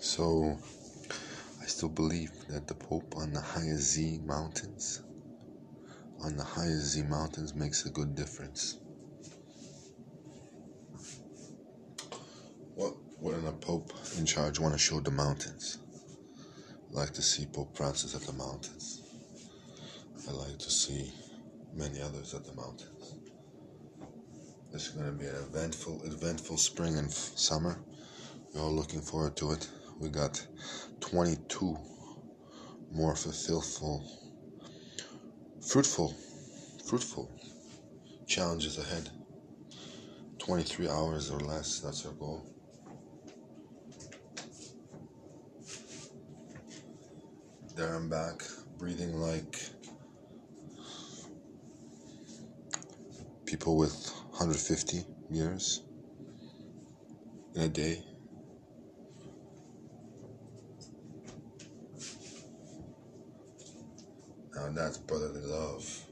So, I still believe that the Pope on the higher Z mountains, on the higher Z mountains, makes a good difference. What wouldn't a Pope in charge want to show the mountains? I like to see Pope Francis at the mountains. I like to see many others at the mountains. It's going to be an eventful, eventful spring and f- summer. We're all looking forward to it. We got 22 more fulfillful, fruitful, fruitful challenges ahead. 23 hours or less, that's our goal. There I'm back, breathing like people with 150 years in a day. Now that's brotherly love.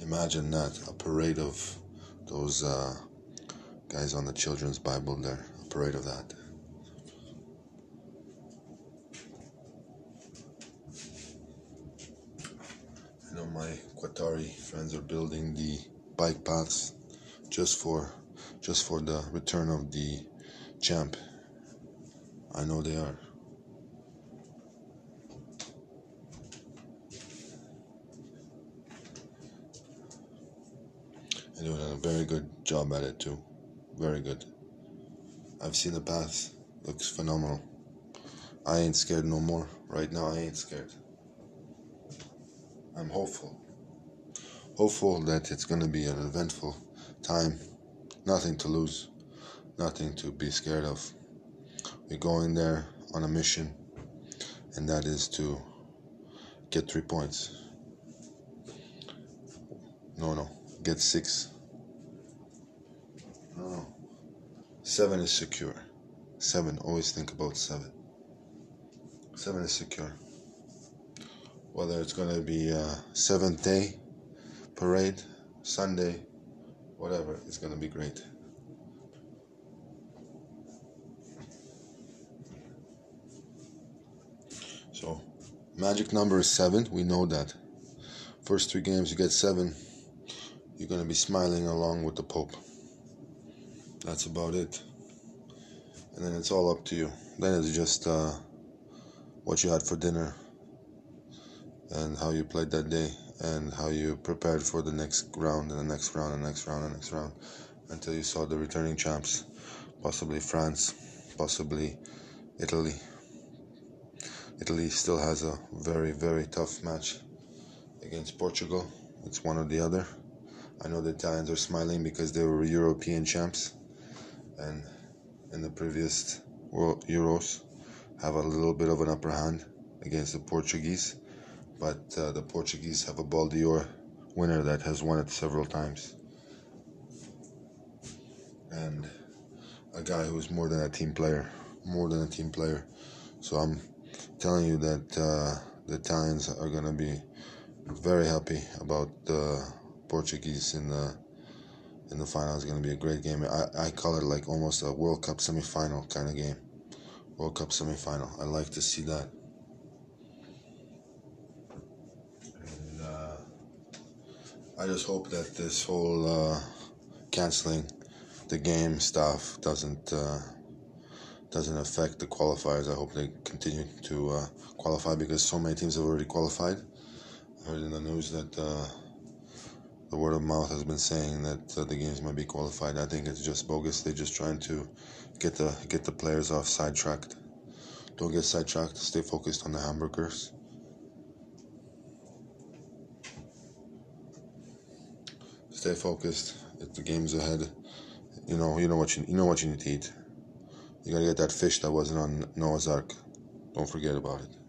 Imagine that a parade of those uh, guys on the children's Bible there, a parade of that. I know my Qatari friends are building the bike paths just for just for the return of the champ. I know they are. They're doing a very good job at it too. Very good. I've seen the path. Looks phenomenal. I ain't scared no more. Right now I ain't scared. I'm hopeful. Hopeful that it's gonna be an eventful time. Nothing to lose. Nothing to be scared of. We're going there on a mission, and that is to get three points. No, no, get six. No, no. Seven is secure. Seven, always think about seven. Seven is secure. Whether it's going to be a seventh day parade, Sunday, whatever, it's going to be great. So, magic number is seven. We know that. First three games, you get seven. You're going to be smiling along with the Pope. That's about it. And then it's all up to you. Then it's just uh, what you had for dinner and how you played that day and how you prepared for the next round and the next round and the next round and the next round until you saw the returning champs, possibly France, possibly Italy. Italy still has a very, very tough match against Portugal. It's one or the other. I know the Italians are smiling because they were European champs and in the previous World Euros have a little bit of an upper hand against the Portuguese, but uh, the Portuguese have a Ball d'Or winner that has won it several times. And a guy who's more than a team player, more than a team player. So I'm telling you that uh, the Italians are to be very happy about the Portuguese in the in the final. is going to be a great game. I, I call it like almost a World Cup semifinal kind of game. World Cup semifinal. I like to see that. And uh, I just hope that this whole uh, canceling the game stuff doesn't uh, doesn't affect the qualifiers. I hope they continue to uh, qualify because so many teams have already qualified. I heard in the news that uh, the word of mouth has been saying that uh, the games might be qualified. I think it's just bogus. They're just trying to get the get the players off sidetracked. Don't get sidetracked. Stay focused on the hamburgers. Stay focused. The game's ahead, you know you know what you you know what you need to eat. You gotta get that fish that wasn't on Noah's Ark. Don't forget about it.